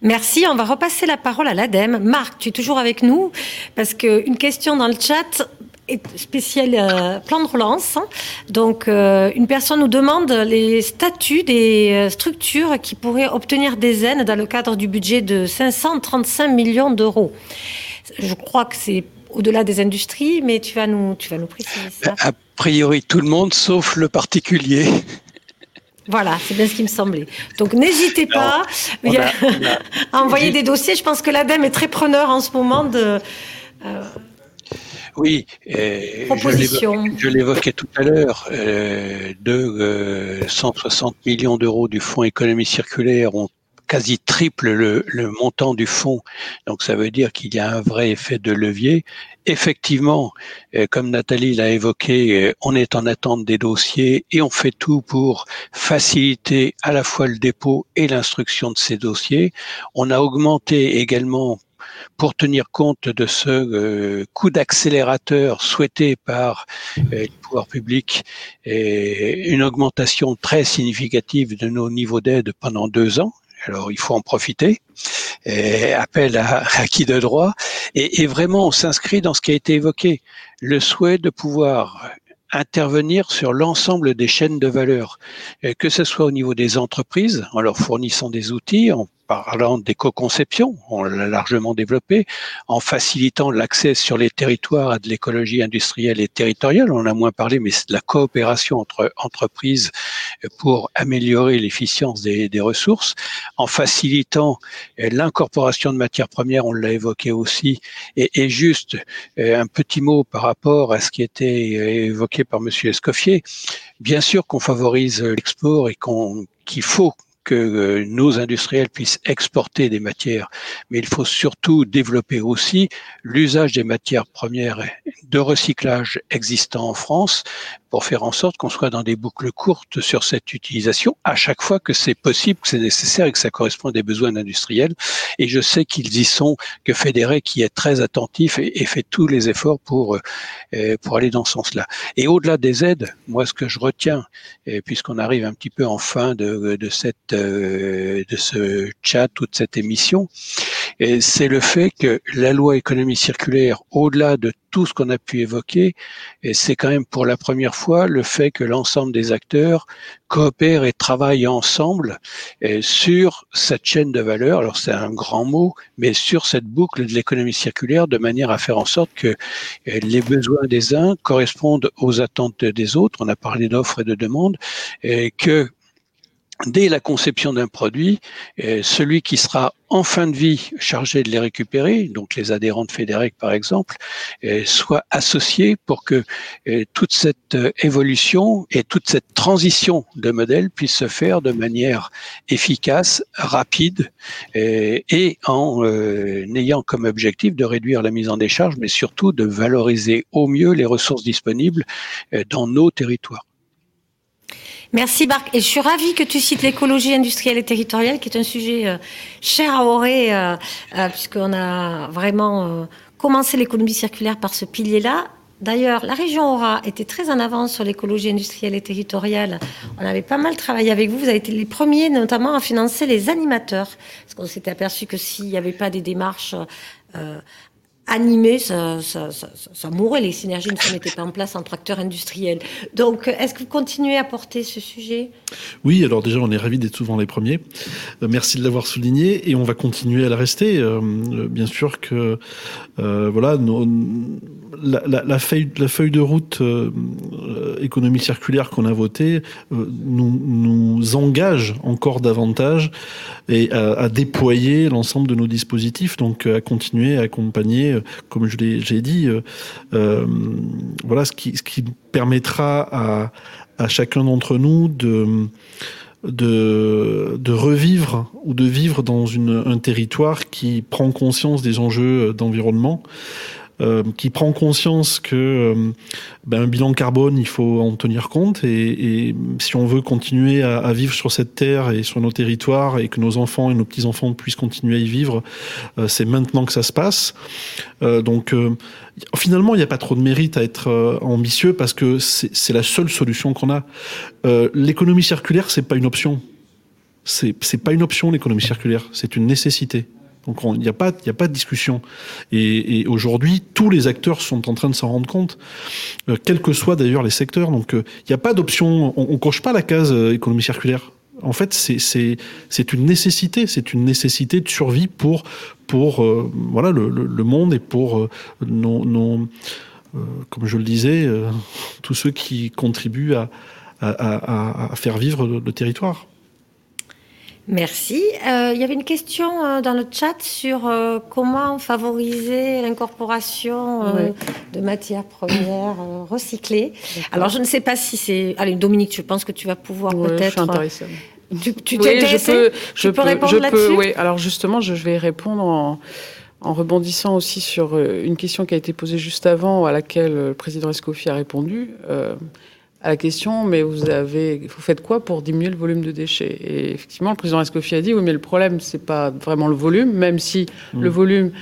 Merci. On va repasser la parole à l'ADEME. Marc, tu es toujours avec nous parce qu'une question dans le chat est spéciale euh, plan de relance. Donc, euh, une personne nous demande les statuts des euh, structures qui pourraient obtenir des aides dans le cadre du budget de 535 millions d'euros. Je crois que c'est au-delà des industries, mais tu vas nous, tu vas nous préciser ça. A priori, tout le monde sauf le particulier. Voilà, c'est bien ce qui me semblait. Donc n'hésitez pas *laughs* à envoyer des dossiers. Je pense que l'ADEME est très preneur en ce moment de. Euh, oui, je l'évoquais tout à l'heure, euh, de 160 euh, millions d'euros du Fonds économie circulaire ont quasi triple le, montant du fonds. Donc ça veut dire qu'il y a un vrai effet de levier. Effectivement, euh, comme Nathalie l'a évoqué, euh, on est en attente des dossiers et on fait tout pour faciliter à la fois le dépôt et l'instruction de ces dossiers. On a augmenté également pour tenir compte de ce euh, coup d'accélérateur souhaité par euh, les pouvoirs publics et une augmentation très significative de nos niveaux d'aide pendant deux ans. Alors il faut en profiter. Et appel à, qui de droit. Et, vraiment, on s'inscrit dans ce qui a été évoqué, le souhait de pouvoir intervenir sur l'ensemble des chaînes de valeur, que ce soit au niveau des entreprises, en leur fournissant des outils, parlant d'éco-conception, on l'a largement développé, en facilitant l'accès sur les territoires à de l'écologie industrielle et territoriale. On en a moins parlé, mais c'est de la coopération entre entreprises pour améliorer l'efficience des, ressources, en facilitant l'incorporation de matières premières, on l'a évoqué aussi, et, juste euh, un petit mot par rapport à ce qui était évoqué par Monsieur Escoffier. Bien sûr qu'on favorise l'export et qu'il faut que euh, nos industriels puissent exporter des matières, mais il faut surtout développer aussi l'usage des matières premières de recyclage existant en France pour faire en sorte qu'on soit dans des boucles courtes sur cette utilisation à chaque fois que c'est possible, que c'est nécessaire et que ça correspond à des besoins industriels. Et je sais qu'ils y sont, que Fédéré qui est très attentif et, fait tous les efforts pour euh, pour aller dans ce sens-là. Et au-delà des aides, moi ce que je retiens, puisqu'on arrive un petit peu en fin de, de cette euh, de ce chat ou de cette émission, c'est le fait que la loi économie circulaire, au-delà de tout ce qu'on a pu évoquer, c'est quand même pour la première fois le fait que l'ensemble des acteurs coopèrent et travaillent ensemble sur cette chaîne de valeur. Alors c'est un grand mot, mais sur cette boucle de l'économie circulaire de manière à faire en sorte que les besoins des uns correspondent aux attentes des autres. On a parlé d'offres et de demandes, et que dès la conception d'un produit, euh, celui qui sera en fin de vie chargé de les récupérer, donc les adhérents de Fédérec par exemple, euh, soit associé pour que euh, toute cette évolution et toute cette transition de modèle puisse se faire de manière efficace, rapide et en ayant comme objectif de réduire la mise en décharge, mais surtout de valoriser au mieux les ressources disponibles dans nos territoires. Merci Marc. Et je suis ravie que tu cites l'écologie industrielle et territoriale, qui est un sujet euh, cher à Auré, euh, euh, puisqu'on a vraiment commencé l'économie circulaire par ce pilier-là. D'ailleurs, la région Aura était très en avance sur l'écologie industrielle et territoriale. On avait pas mal travaillé avec vous. Vous avez été les premiers, notamment, à financer les animateurs. Parce qu'on s'était aperçu que s'il n'y avait pas des démarches animé, ça, ça, ça, mourrait. Les synergies ne se mettaient pas en place en tracteur industriel. Donc, est-ce que vous continuez à porter ce sujet? Oui, alors déjà, on est ravis d'être souvent les premiers. Euh, merci de l'avoir souligné et on va continuer à le rester. Euh, bien sûr que, euh, voilà, la, feuille, de route euh, économie circulaire qu'on a votée nous, nous engage encore davantage et à, déployer l'ensemble de nos dispositifs, donc à continuer à accompagner euh, comme je l'ai dit, euh, euh, voilà ce qui, permettra à, chacun d'entre nous de, de, revivre ou de vivre dans un territoire qui prend conscience des enjeux d'environnement, euh, qui prend conscience que euh, ben, un bilan carbone, il faut en tenir compte. Et, et si on veut continuer à, à, vivre sur cette terre et sur nos territoires et que nos enfants et nos petits-enfants puissent continuer à y vivre, euh, c'est maintenant que ça se passe. Euh, donc finalement, il n'y a pas trop de mérite à être ambitieux parce que c'est la seule solution qu'on a. L'économie circulaire, c'est pas une option. C'est pas une option l'économie circulaire, c'est une nécessité. Donc il n'y a, pas, a pas de discussion. Et, aujourd'hui, tous les acteurs sont en train de s'en rendre compte, euh, quels que soient d'ailleurs les secteurs. Donc il euh, n'y a pas d'option, on ne coche pas la case euh, économie circulaire. En fait, c'est une nécessité, c'est une nécessité de survie pour, pour voilà, le, le, monde et pour euh, comme je le disais, tous ceux qui contribuent à, à, faire vivre le territoire. Merci. Euh, il y avait une question euh, dans le chat sur euh, comment favoriser l'incorporation oui. de matières premières recyclées. Alors, je ne sais pas si c'est... Allez, Dominique, je pense que tu vas pouvoir peut-être... Je. Tu, tu oui, je peux, tu je peux, répondre là-dessus Oui, alors justement, je vais répondre en, en rebondissant aussi sur une question qui a été posée juste avant, à laquelle le président Escoffier a répondu. Euh, à la question, mais vous avez, vous faites quoi pour diminuer le volume de déchets? Et effectivement, le président Escoffier a dit, oui, mais le problème, c'est pas vraiment le volume, même si mmh. le volume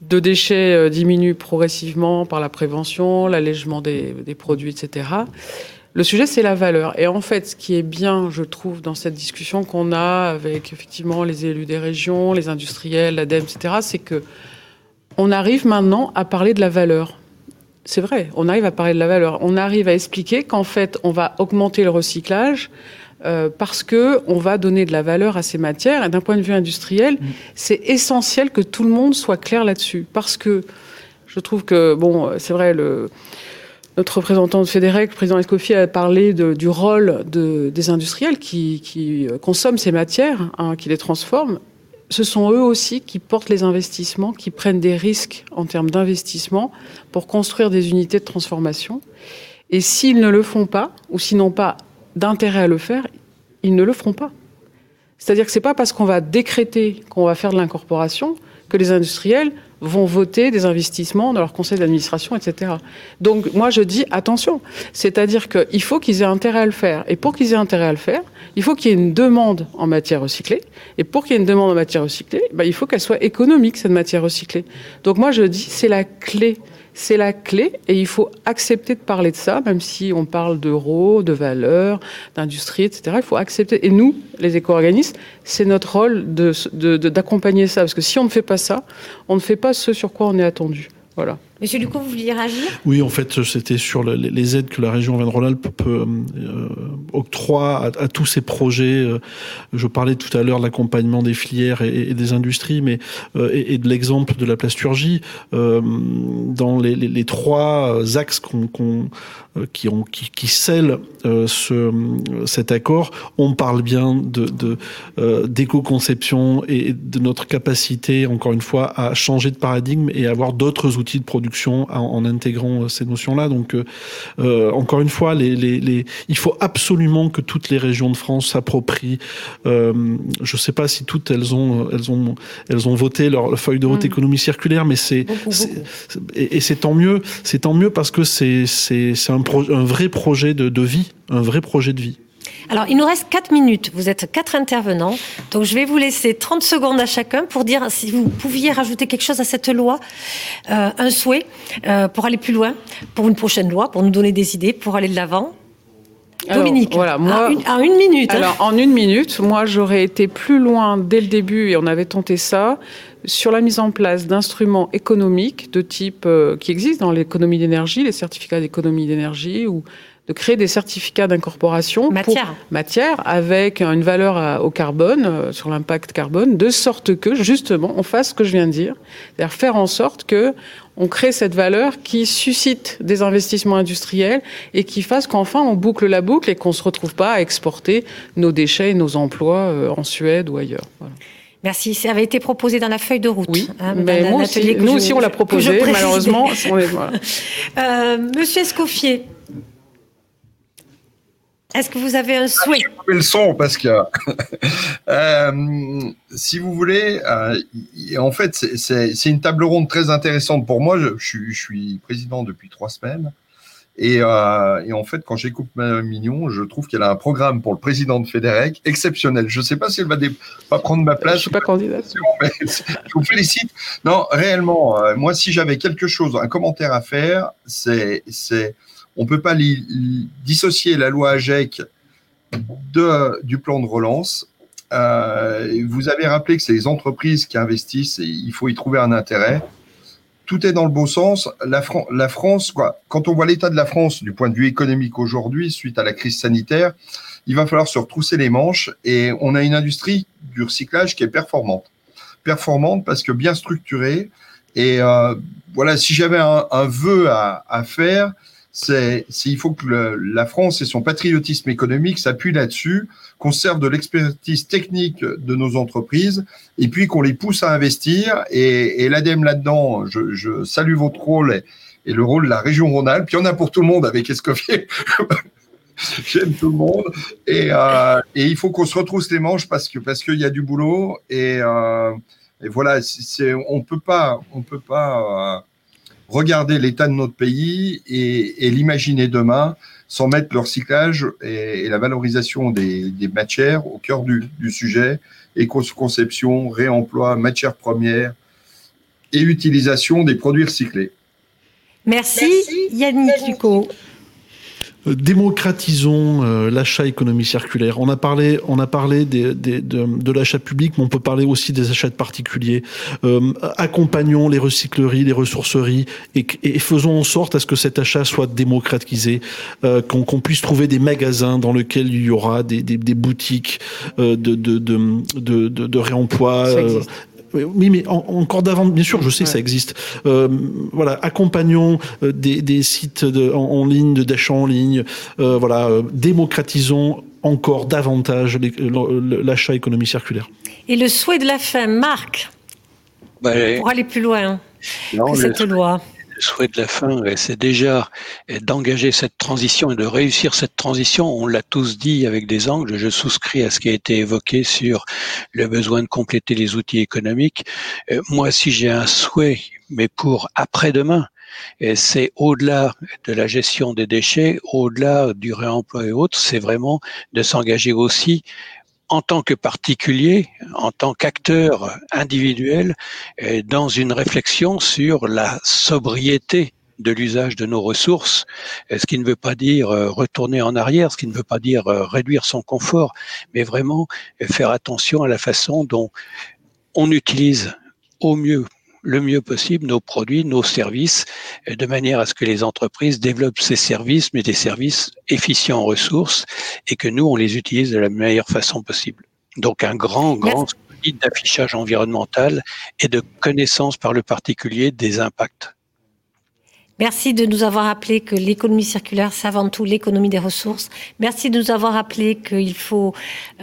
de déchets euh, diminue progressivement par la prévention, l'allègement des, des, produits, etc. Le sujet, c'est la valeur. Et en fait, ce qui est bien, je trouve, dans cette discussion qu'on a avec effectivement les élus des régions, les industriels, l'ADEME, etc., c'est que on arrive maintenant à parler de la valeur c'est vrai, on arrive à parler de la valeur. On arrive à expliquer qu'en fait, on va augmenter le recyclage euh, parce que on va donner de la valeur à ces matières. Et d'un point de vue industriel, mmh. c'est essentiel que tout le monde soit clair là-dessus. Parce que je trouve que, bon, c'est vrai, le, notre représentant de Fédérec, le président Escoffier, a parlé de, du rôle de, des industriels qui, qui consomment ces matières, hein, qui les transforment ce sont eux aussi qui portent les investissements, qui prennent des risques en termes d'investissement pour construire des unités de transformation. Et s'ils ne le font pas, ou s'ils n'ont pas d'intérêt à le faire, ils ne le feront pas. C'est-à-dire que c'est pas parce qu'on va décréter qu'on va faire de l'incorporation que les industriels vont voter des investissements dans leur conseil d'administration, etc. Donc moi je dis attention, c'est-à-dire qu'il faut qu'ils aient intérêt à le faire. Et pour qu'ils aient intérêt à le faire, il faut qu'il y ait une demande en matière recyclée. Et pour qu'il y ait une demande en matière recyclée, bah, il faut qu'elle soit économique, cette matière recyclée. Donc moi je dis c'est la clé c'est la clé et il faut accepter de parler de ça, même si on parle d'euros, de valeurs, d'industrie, etc. Il faut accepter. Et nous, les éco-organismes, c'est notre rôle d'accompagner de, ça. Parce que si on ne fait pas ça, on ne fait pas ce sur quoi on est attendu. Voilà. Monsieur Lucot, vous vouliez réagir? Oui, en fait, c'était sur les aides que la région Auvergne-Rhône-Alpes peut euh, octroie à, tous ces projets. Euh, je parlais tout à l'heure de l'accompagnement des filières et, des industries, mais euh, et, de l'exemple de la plasturgie. dans les, trois axes qui, ont, qui, scellent ce, cet accord, on parle bien de, de d'éco-conception et de notre capacité, encore une fois, à changer de paradigme et avoir d'autres outils de production en, intégrant euh, ces notions-là. Donc, euh, euh, encore une fois, les, les, il faut absolument que toutes les régions de France s'approprient. je ne sais pas si toutes elles ont, elles ont, elles ont voté leur, feuille de route mm. économie circulaire, mais c'est et, c'est tant mieux. C'est tant mieux parce que c'est c'est un, un vrai projet de, de vie, un vrai projet de vie. Alors, il nous reste 4 minutes. Vous êtes quatre intervenants. Donc, je vais vous laisser 30 secondes à chacun pour dire si vous pouviez rajouter quelque chose à cette loi, euh, un souhait euh, pour aller plus loin, pour une prochaine loi, pour nous donner des idées, pour aller de l'avant. Dominique, voilà, moi, en une, minute. Hein. Alors, en une minute, moi, j'aurais été plus loin dès le début, et on avait tenté ça, sur la mise en place d'instruments économiques de type euh, qui existent dans l'économie d'énergie, les certificats d'économie d'énergie ou de créer des certificats d'incorporation matière. matière avec une valeur au carbone, euh, sur l'impact carbone, de sorte que justement on fasse ce que je viens de dire, c'est-à-dire faire en sorte que on crée cette valeur qui suscite des investissements industriels et qui fasse qu'enfin on boucle la boucle et qu'on se retrouve pas à exporter nos déchets et nos emplois euh, en Suède ou ailleurs. Merci. Ça avait été proposé dans la feuille de route. Oui, hein, mais nous aussi on l'a proposé. Malheureusement, *laughs* euh, Monsieur Escoffier, est-ce que vous avez un souhait? Je le son parce que, *laughs* euh, si vous voulez, euh, en fait, c'est une table ronde très intéressante pour moi. Je, suis, président depuis trois semaines. Euh, et, en fait, quand j'écoute Mme Mignon, je trouve qu'elle a un programme pour le président de Fédérec exceptionnel. Je ne sais pas si elle va pas prendre ma place. Je suis pas candidat. *laughs* Je vous félicite. Non, réellement, moi, si j'avais quelque chose, un commentaire à faire, c'est on ne peut pas dissocier la loi AGEC de, du plan de relance. Euh, vous avez rappelé que c'est les entreprises qui investissent et il faut y trouver un intérêt. Tout est dans le bon sens. La, la France, quoi, quand on voit l'état de la France du point de vue économique aujourd'hui, suite à la crise sanitaire, il va falloir se retrousser les manches et on a une industrie du recyclage qui est performante. Performante parce que bien structurée. Et euh, voilà, si j'avais un, vœu à faire, c'est il faut que la France et son patriotisme économique s'appuient là-dessus, qu'on serve de l'expertise technique de nos entreprises et puis qu'on les pousse à investir. Et, et l'ADEME là-dedans, je, salue votre rôle et, le rôle de la région Rhône-Alpes. Puis il y en a pour tout le monde avec Escoffier. *laughs* J'aime tout le monde. Et, euh, et il faut qu'on se retrousse les manches parce que parce qu'il y a du boulot. Et, euh, voilà, on peut pas on peut pas euh, regarder l'état de notre pays et, l'imaginer demain sans mettre le recyclage et, la valorisation des, matières au cœur du, sujet, éco-conception, réemploi, matières premières et utilisation des produits recyclés. Merci, Yannick Ducot. Euh, démocratisons euh, l'achat économie circulaire. On a parlé, on a parlé des, de, de l'achat public, mais on peut parler aussi des achats de particuliers. Euh, accompagnons les recycleries, les ressourceries, et, et, faisons en sorte à ce que cet achat soit démocratisé, euh, qu'on puisse trouver des magasins dans lesquels il y aura des, des, des boutiques de, de, de, de, réemploi, oui, mais encore d'avant, bien sûr, je sais que ça existe. Euh, voilà, accompagnons euh, des, des sites de, en, ligne, de d'achat en ligne. Euh, voilà, démocratisons encore davantage l'achat économie circulaire. Et le souhait de la fin, Marc, pour aller plus loin non, que cette loi? Le souhait de la fin, c'est déjà d'engager cette transition et de réussir cette transition. On l'a tous dit avec des angles. Je souscris à ce qui a été évoqué sur le besoin de compléter les outils économiques. Euh, moi, si j'ai un souhait, mais pour après-demain, c'est au-delà de la gestion des déchets, au-delà du réemploi et autres, c'est vraiment de s'engager aussi en tant que particulier, en tant qu'acteur individuel, euh, dans une réflexion sur la sobriété de l'usage de nos ressources, euh, ce qui ne veut pas dire euh, retourner en arrière, ce qui ne veut pas dire réduire son confort, mais vraiment faire attention à la façon dont on utilise au mieux le mieux possible nos produits, nos services, de manière à ce que les entreprises développent ces services, mais des services efficients en ressources, et que nous, on les utilise de la meilleure façon possible. Donc un grand, grand guide d'affichage environnemental et de connaissance par le particulier des impacts. Merci de nous avoir rappelé que l'économie circulaire, c'est avant tout l'économie des ressources. Merci de nous avoir rappelé qu'il faut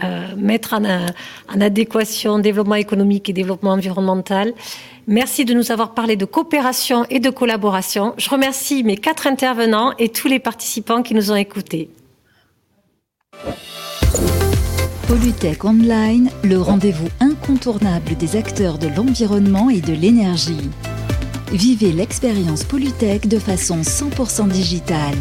euh, mettre en, en, adéquation développement économique et développement environnemental. Merci de nous avoir parlé de coopération et de collaboration. Je remercie mes quatre intervenants et tous les participants qui nous ont écoutés. Polytech Online, le rendez-vous incontournable des acteurs de l'environnement et de l'énergie. Vivez l'expérience Polytech de façon 100% digitale.